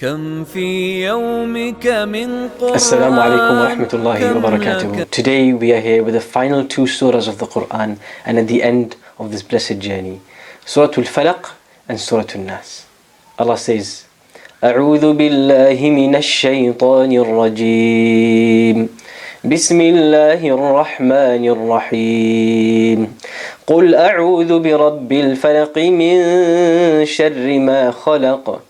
كم في يومك من قرآن alaikum wa rahmatullahi wa barakatuh. Today we are here with the final two surahs of the Quran and at the end of this blessed journey. Surah Al-Falaq and Surah Al-Nas. Allah says, أعوذ بالله من الشيطان الرجيم بسم الله الرحمن الرحيم قل أعوذ برب الفلق من شر ما خلق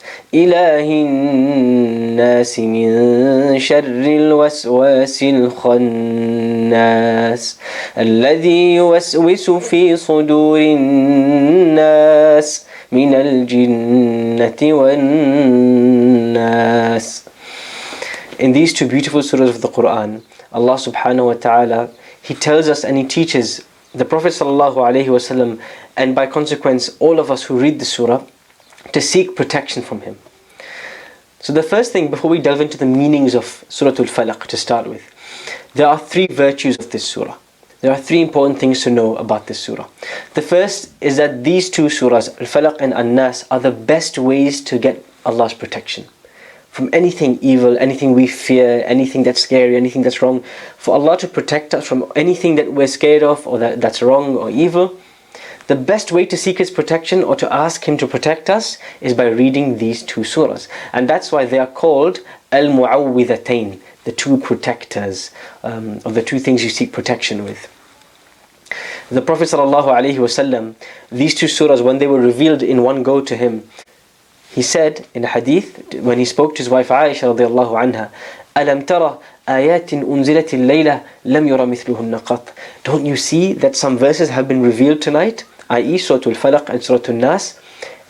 إله الناس من شر الوسواس الخناس الذي يوسوس في صدور الناس من الجنة والناس In these two beautiful surahs of the Quran, Allah subhanahu wa ta'ala, He tells us and He teaches the Prophet sallallahu alaihi wasallam and by consequence all of us who read the surah to seek protection from him. So the first thing before we delve into the meanings of Surah Al-Falaq to start with, there are three virtues of this surah. There are three important things to know about this surah. The first is that these two surahs, Al-Falaq and An-Nas, are the best ways to get Allah's protection from anything evil, anything we fear, anything that's scary, anything that's wrong. For Allah to protect us from anything that we're scared of or that, that's wrong or evil, the best way to seek His protection or to ask Him to protect us is by reading these two surahs. And that's why they are called Al Mu'awwidhatain, the two protectors, um, of the two things you seek protection with. The Prophet ﷺ, these two surahs, when they were revealed in one go to him, he said in a hadith, when he spoke to his wife Aisha radiallahu anha, أَلَمْ تَرَ آيَاتٍ أُنزِلَتِ اللَّيْلَةِ لَمْ يُرَ مِثْلُهُنَّ قَطْ Don't you see that some verses have been revealed tonight, i.e. Surah Al-Falaq and Surah Al-Nas,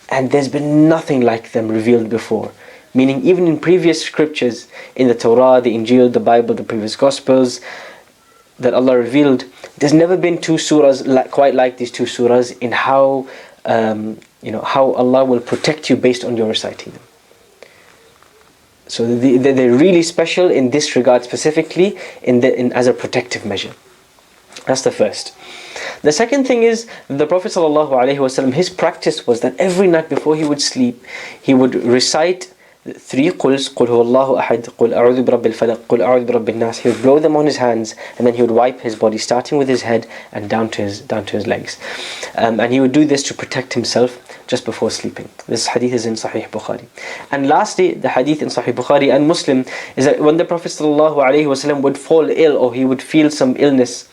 and there's been nothing like them revealed before. Meaning even in previous scriptures, in the Torah, the Injil, the Bible, the previous Gospels, that Allah revealed, there's never been two surahs like, quite like these two surahs in how um, you know how Allah will protect you based on your reciting them. So they're really special in this regard specifically in the, in, as a protective measure. That's the first. The second thing is the Prophet ﷺ, his practice was that every night before he would sleep, he would recite three quls, قل هو الله أحد, قل أعوذ برب الفلق, قل أعوذ برب الناس. He would blow them on his hands and then he would wipe his body, starting with his head and down to his down to his legs. Um, and he would do this to protect himself just before sleeping. This hadith is in Sahih Bukhari. And lastly, the hadith in Sahih Bukhari and Muslim is that when the Prophet ﷺ would fall ill or he would feel some illness,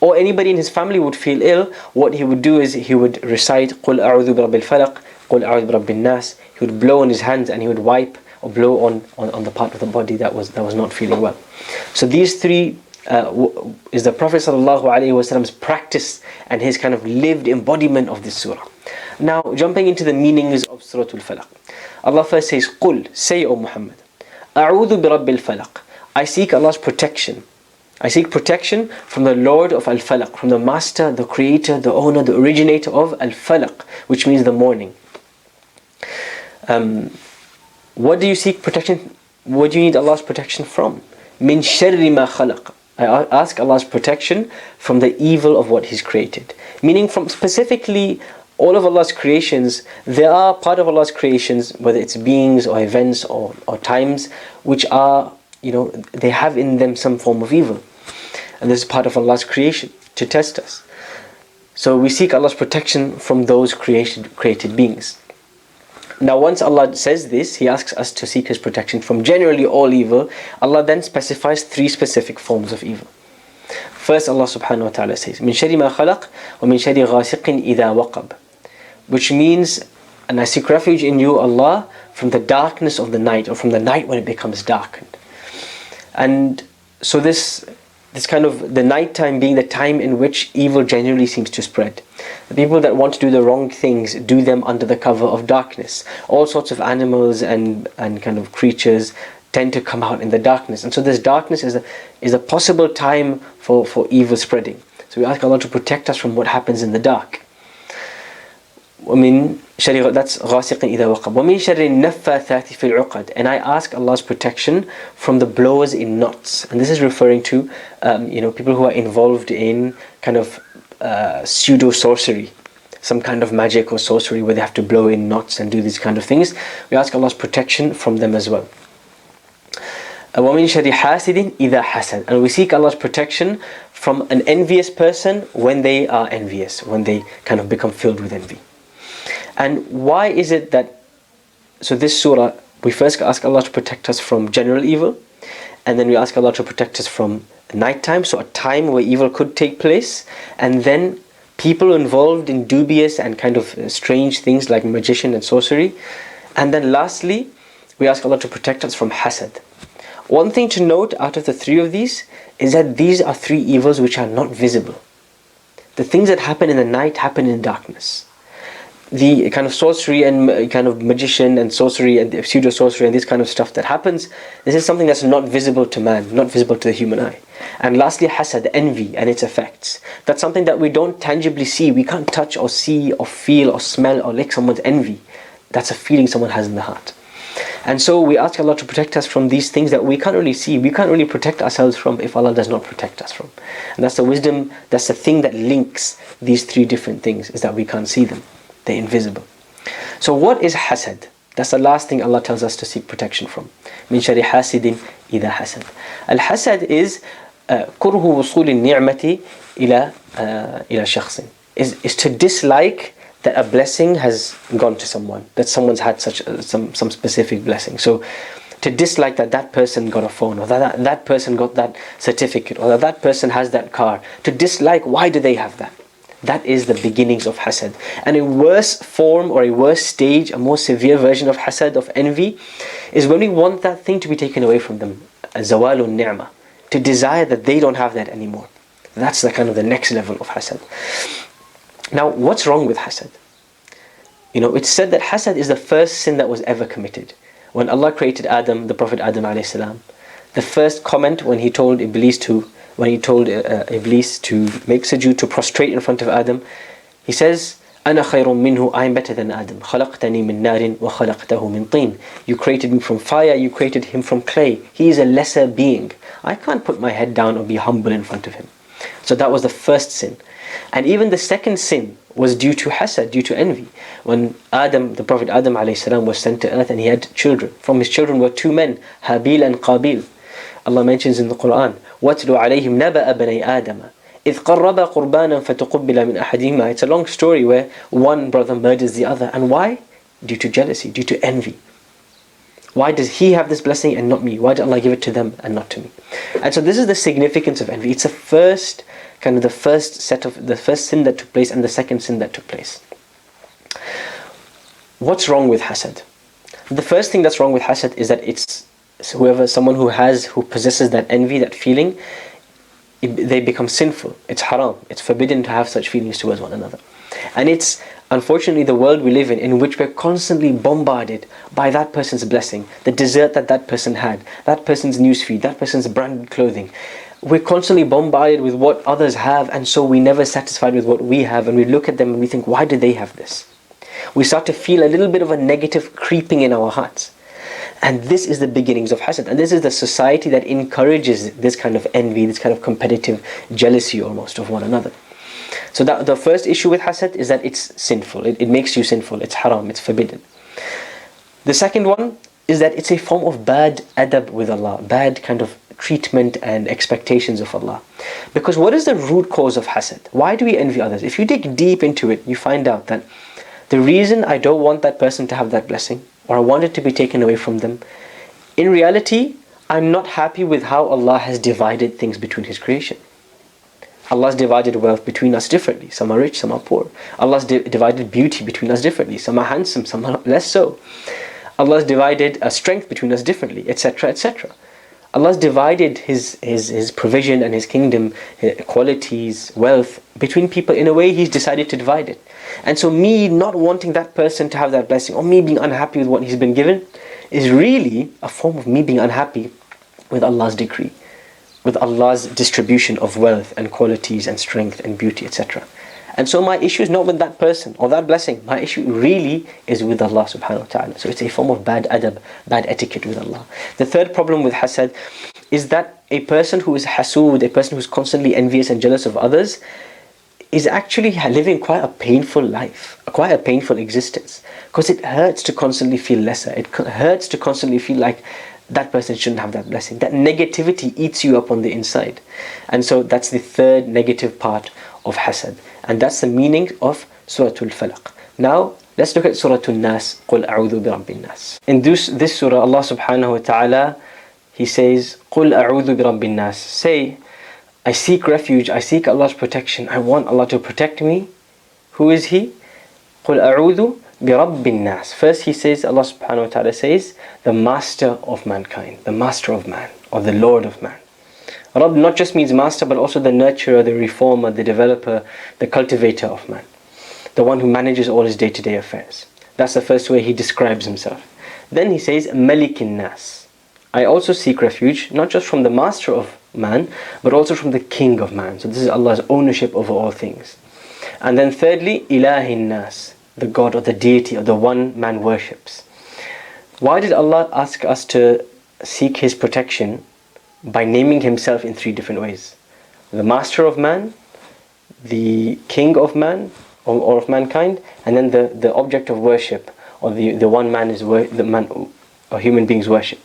or anybody in his family would feel ill, what he would do is he would recite قل أعوذ برب الفلق, قل أعوذ برب الناس. He would blow on his hands and he would wipe or blow on, on, on the part of the body that was that was not feeling well. So these three uh, w- is the Prophet ﷺ's practice and his kind of lived embodiment of this surah. Now, jumping into the meanings of Surah Al-Falaq. Allah first says, قُل Say, O Muhammad, أعوذ برب الفلق. I seek Allah's protection. I seek protection from the Lord of Al-Falaq, from the Master, the Creator, the Owner, the Originator of Al-Falaq, which means the morning. Um, what do you seek protection? What do you need Allah's protection from? Min sharri ma khalaq. I ask Allah's protection from the evil of what He's created. Meaning from specifically all of Allah's creations, there are part of Allah's creations, whether it's beings or events or, or times, which are, you know, they have in them some form of evil. And this is part of Allah's creation to test us. So we seek Allah's protection from those created, created beings. Now, once Allah says this, He asks us to seek His protection from generally all evil. Allah then specifies three specific forms of evil. First, Allah subhanahu wa ta'ala says, "Min shari ma khalaq wa min shari ghasiqin idha which means, "And I seek refuge in You, Allah, from the darkness of the night, or from the night when it becomes darkened." And so this this kind of the night time being the time in which evil generally seems to spread. The people that want to do the wrong things do them under the cover of darkness. All sorts of animals and, and kind of creatures tend to come out in the darkness. And so this darkness is a, is a possible time for, for evil spreading. So we ask Allah to protect us from what happens in the dark. ومن شر that's غاسق إذا وقب ومن شر النفاثات في العقد and I ask Allah's protection from the blowers in knots and this is referring to um, you know people who are involved in kind of uh, pseudo sorcery some kind of magic or sorcery where they have to blow in knots and do these kind of things we ask Allah's protection from them as well ومن شر حاسد إذا حسد and we seek Allah's protection from an envious person when they are envious when they kind of become filled with envy and why is it that, so this surah, we first ask Allah to protect us from general evil, and then we ask Allah to protect us from nighttime, so a time where evil could take place, and then people involved in dubious and kind of uh, strange things like magician and sorcery. And then lastly, we ask Allah to protect us from hasad. One thing to note out of the three of these is that these are three evils which are not visible. The things that happen in the night happen in darkness the kind of sorcery and uh, kind of magician and sorcery and pseudo sorcery and this kind of stuff that happens, this is something that's not visible to man, not visible to the human eye. And lastly, hasad, envy and its effects. That's something that we don't tangibly see. We can't touch or see or feel or smell or lick someone's envy. That's a feeling someone has in the heart. And so we ask Allah to protect us from these things that we can't really see. We can't really protect ourselves from if Allah does not protect us from. And that's the wisdom, that's the thing that links these three different things, is that we can't see them. They're invisible. So what is hasad? That's the last thing Allah tells us to seek protection from. من شر حاسد إذا حسد. Al-hasad is كره وصول النعمة إلى إلى شخص. Is, is to dislike that a blessing has gone to someone, that someone's had such uh, some some specific blessing. So to dislike that that person got a phone or that, that that person got that certificate or that that person has that car. To dislike why do they have that? That is the beginnings of hasad. And a worse form or a worse stage, a more severe version of hasad, of envy, is when we want that thing to be taken away from them. Zawalun ni'mah. To desire that they don't have that anymore. That's the kind of the next level of hasad. Now, what's wrong with hasad? You know, it's said that hasad is the first sin that was ever committed. When Allah created Adam, the Prophet Adam the first comment when he told Iblis to when he told uh, uh, Iblis to make sujood, to prostrate in front of Adam, he says, أنا خير منه I am better than Adam خلقتني من نار وخلقته من طين You created me from fire, you created him from clay. He is a lesser being. I can't put my head down or be humble in front of him. So that was the first sin. And even the second sin was due to hasad, due to envy. When Adam, the Prophet Adam السلام, was sent to earth and he had children. From his children were two men, Habil and Qabil. Allah mentions in the Quran, واتل عليهم نبأ بني آدم إذ قرب قربانا فتقبل من أحدهما It's a long story where one brother murders the other. And why? Due to jealousy, due to envy. Why does he have this blessing and not me? Why did Allah give it to them and not to me? And so this is the significance of envy. It's the first, kind of the first set of, the first sin that took place and the second sin that took place. What's wrong with hasad? The first thing that's wrong with hasad is that it's so whoever, someone who has, who possesses that envy, that feeling, it, they become sinful. It's haram. It's forbidden to have such feelings towards one another. And it's unfortunately the world we live in, in which we're constantly bombarded by that person's blessing, the dessert that that person had, that person's newsfeed, that person's branded clothing. We're constantly bombarded with what others have, and so we're never satisfied with what we have, and we look at them and we think, why do they have this? We start to feel a little bit of a negative creeping in our hearts. And this is the beginnings of hasad. And this is the society that encourages this kind of envy, this kind of competitive jealousy almost of one another. So that the first issue with hasad is that it's sinful. It, it makes you sinful. It's haram. It's forbidden. The second one is that it's a form of bad adab with Allah, bad kind of treatment and expectations of Allah. Because what is the root cause of hasad? Why do we envy others? If you dig deep into it, you find out that the reason I don't want that person to have that blessing or I want it to be taken away from them. In reality, I'm not happy with how Allah has divided things between His creation. Allah's divided wealth between us differently. Some are rich, some are poor. Allah's di divided beauty between us differently. Some are handsome, some are less so. Allah's divided a strength between us differently, etc., etc. Allah's divided his, his, his provision and His kingdom, his qualities, wealth between people in a way He's decided to divide it. And so me not wanting that person to have that blessing or me being unhappy with what he's been given is really a form of me being unhappy with Allah's decree, with Allah's distribution of wealth and qualities and strength and beauty, etc. And so my issue is not with that person or that blessing. My issue really is with Allah subhanahu wa ta'ala. So it's a form of bad adab, bad etiquette with Allah. The third problem with hasad is that a person who is hasud, a person who is constantly envious and jealous of others, is actually living quite a painful life, quite a painful existence. Because it hurts to constantly feel lesser. It hurts to constantly feel like that person shouldn't have that blessing. That negativity eats you up on the inside. And so that's the third negative part of hasad. And that's the meaning of Surah Al-Falaq. Now, let's look at Surah Al-Nas. قُلْ أَعُوذُ بِرَبِّ النَّاسِ In this, this surah, Allah subhanahu wa ta'ala, He says, قُلْ أَعُوذُ بِرَبِّ النَّاسِ Say, I seek refuge, I seek Allah's protection, I want Allah to protect me. Who is He? قُلْ أَعُوذُ بِرَبِّ النَّاسِ First He says, Allah subhanahu wa ta'ala says, the Master of mankind, the Master of man, or the Lord of man. Rabb not just means master, but also the nurturer, the reformer, the developer, the cultivator of man. The one who manages all his day-to-day affairs. That's the first way he describes himself. Then he says, Malikin Nas. I also seek refuge, not just from the master of man, but also from the king of man. So this is Allah's ownership over all things. And then thirdly, Ilahin Nas, the God or the deity or the one man worships. Why did Allah ask us to seek His protection by naming himself in three different ways the master of man, the king of man or, or of mankind, and then the, the object of worship or the, the one man is wor- the man or human beings worship.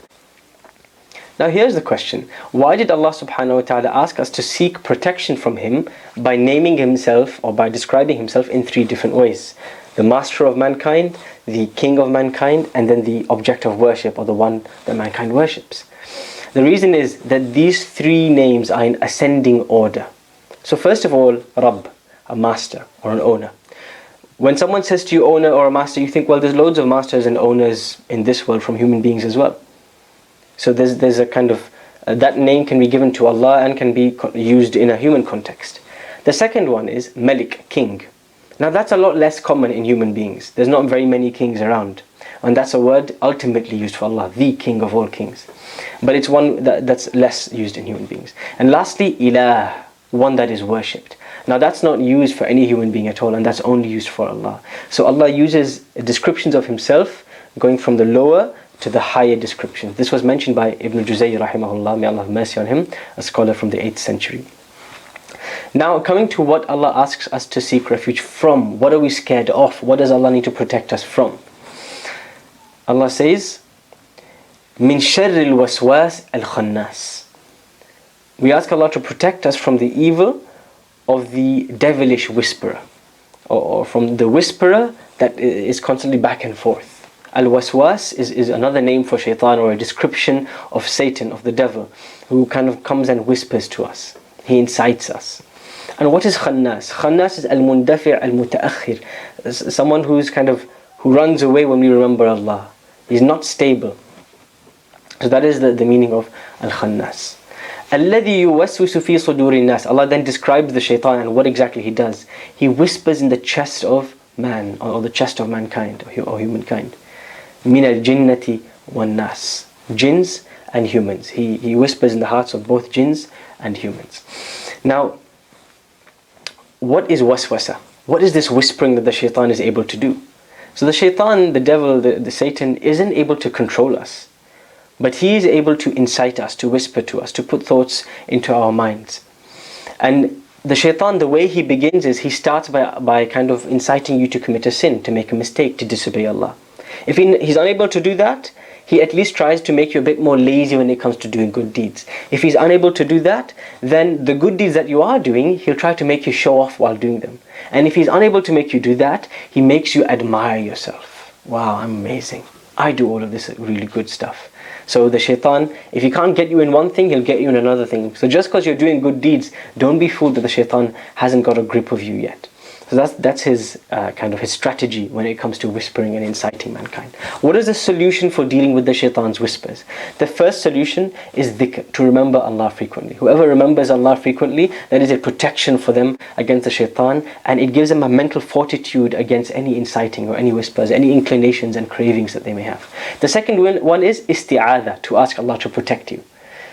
Now here's the question. Why did Allah subhanahu wa ta'ala ask us to seek protection from him by naming himself or by describing himself in three different ways? The master of mankind, the king of mankind, and then the object of worship or the one that mankind worships. The reason is that these three names are in ascending order. So first of all, Rabb, a master or an owner. When someone says to you owner or a master, you think, well, there's loads of masters and owners in this world from human beings as well. So there's, there's a kind of, uh, that name can be given to Allah and can be used in a human context. The second one is Malik, king. Now that's a lot less common in human beings. There's not very many kings around. And that's a word ultimately used for Allah, the king of all kings. But it's one that, that's less used in human beings. And lastly, ilah, one that is worshipped. Now that's not used for any human being at all, and that's only used for Allah. So Allah uses descriptions of Himself going from the lower to the higher description. This was mentioned by Ibn Juzay rahimahullah, may Allah have mercy on him, a scholar from the 8th century. Now coming to what Allah asks us to seek refuge from, what are we scared of? What does Allah need to protect us from? Allah says, min sharril waswas al khannas. We ask Allah to protect us from the evil of the devilish whisperer, or, or from the whisperer that is constantly back and forth. Al waswas is, is another name for shaitan or a description of Satan, of the devil, who kind of comes and whispers to us. He incites us. And what is khannas? Khannas is al mundafi' al mutaakhir, someone who's kind of who runs away when we remember Allah. He's not stable. So that is the, the meaning of Al-Khannas. الذي يوسوس في صدور الناس Allah then describes the shaitan and what exactly he does. He whispers in the chest of man or the chest of mankind or humankind. min al-jinnati wan-nas. Jinns and humans. He, he whispers in the hearts of both jinns and humans. Now, what is waswasa? What is this whispering that the shaitan is able to do? So the shaitan, the devil, the, the Satan isn't able to control us. But he is able to incite us, to whisper to us, to put thoughts into our minds. And the shaitan, the way he begins is he starts by, by kind of inciting you to commit a sin, to make a mistake, to disobey Allah. If he, he's unable to do that, he at least tries to make you a bit more lazy when it comes to doing good deeds. If he's unable to do that, then the good deeds that you are doing, he'll try to make you show off while doing them. And if he's unable to make you do that, he makes you admire yourself. Wow, I'm amazing. I do all of this really good stuff. So the shaitan, if he can't get you in one thing, he'll get you in another thing. So just because you're doing good deeds, don't be fooled that the shaitan hasn't got a grip of you yet. So that's, that's his uh, kind of his strategy when it comes to whispering and inciting mankind. What is the solution for dealing with the shaitan's whispers? The first solution is dhikr, to remember Allah frequently. Whoever remembers Allah frequently, that is a protection for them against the shaitan and it gives them a mental fortitude against any inciting or any whispers, any inclinations and cravings that they may have. The second one is isti'adha, to ask Allah to protect you.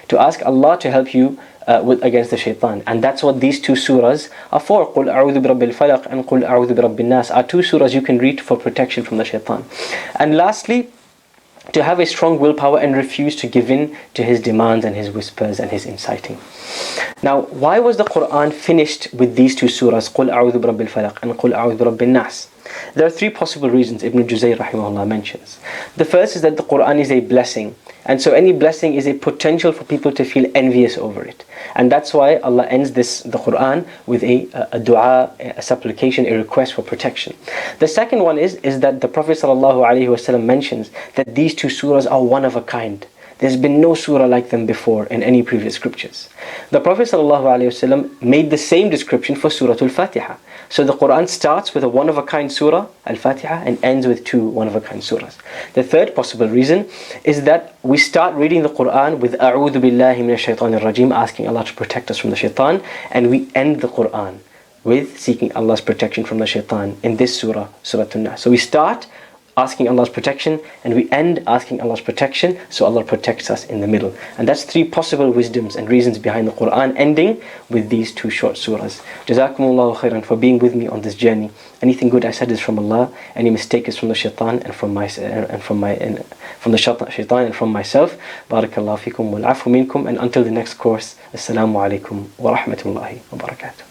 To ask Allah to help you uh, with, against the shaitan. And that's what these two surahs are for. قُلْ أَعُوذُ بِرَبِّ الْفَلَقِ and قُلْ أَعُوذُ بِرَبِّ النَّاسِ are two surahs you can read for protection from the shaitan. And lastly, to have a strong willpower and refuse to give in to his demands and his whispers and his inciting. Now, why was the Quran finished with these two surahs, قُلْ أَعُوذُ بِرَبِّ الْفَلَقِ and قُلْ أَعُوذُ بِرَبِّ النَّاسِ? there are three possible reasons Ibn Juzay rahimahullah mentions. The first is that the Quran is a blessing and so any blessing is a potential for people to feel envious over it. And that's why Allah ends this the Quran with a, a dua, a supplication, a request for protection. The second one is, is that the Prophet ﷺ mentions that these two surahs are one of a kind. There's been no surah like them before in any previous scriptures. The Prophet ﷺ made the same description for Surah Al-Fatiha. So the Quran starts with a one of a kind surah, Al Fatiha, and ends with two one of a kind surahs. The third possible reason is that we start reading the Quran with A'udhu billahi minash shaitanir rajim, asking Allah to protect us from the shaitan, and we end the Quran with seeking Allah's protection from the shaitan in this surah, Surah An-Nas. So we start asking Allah's protection and we end asking Allah's protection so Allah protects us in the middle. And that's three possible wisdoms and reasons behind the Quran ending with these two short surahs. Jazakumullahu khairan for being with me on this journey. Anything good I said is from Allah any mistake is from the shaitan and from my and from my and from the shaitan and from myself. Barakallahu fikum wal afu minkum and until the next course assalamu alaikum wa rahmatullahi wa barakatuh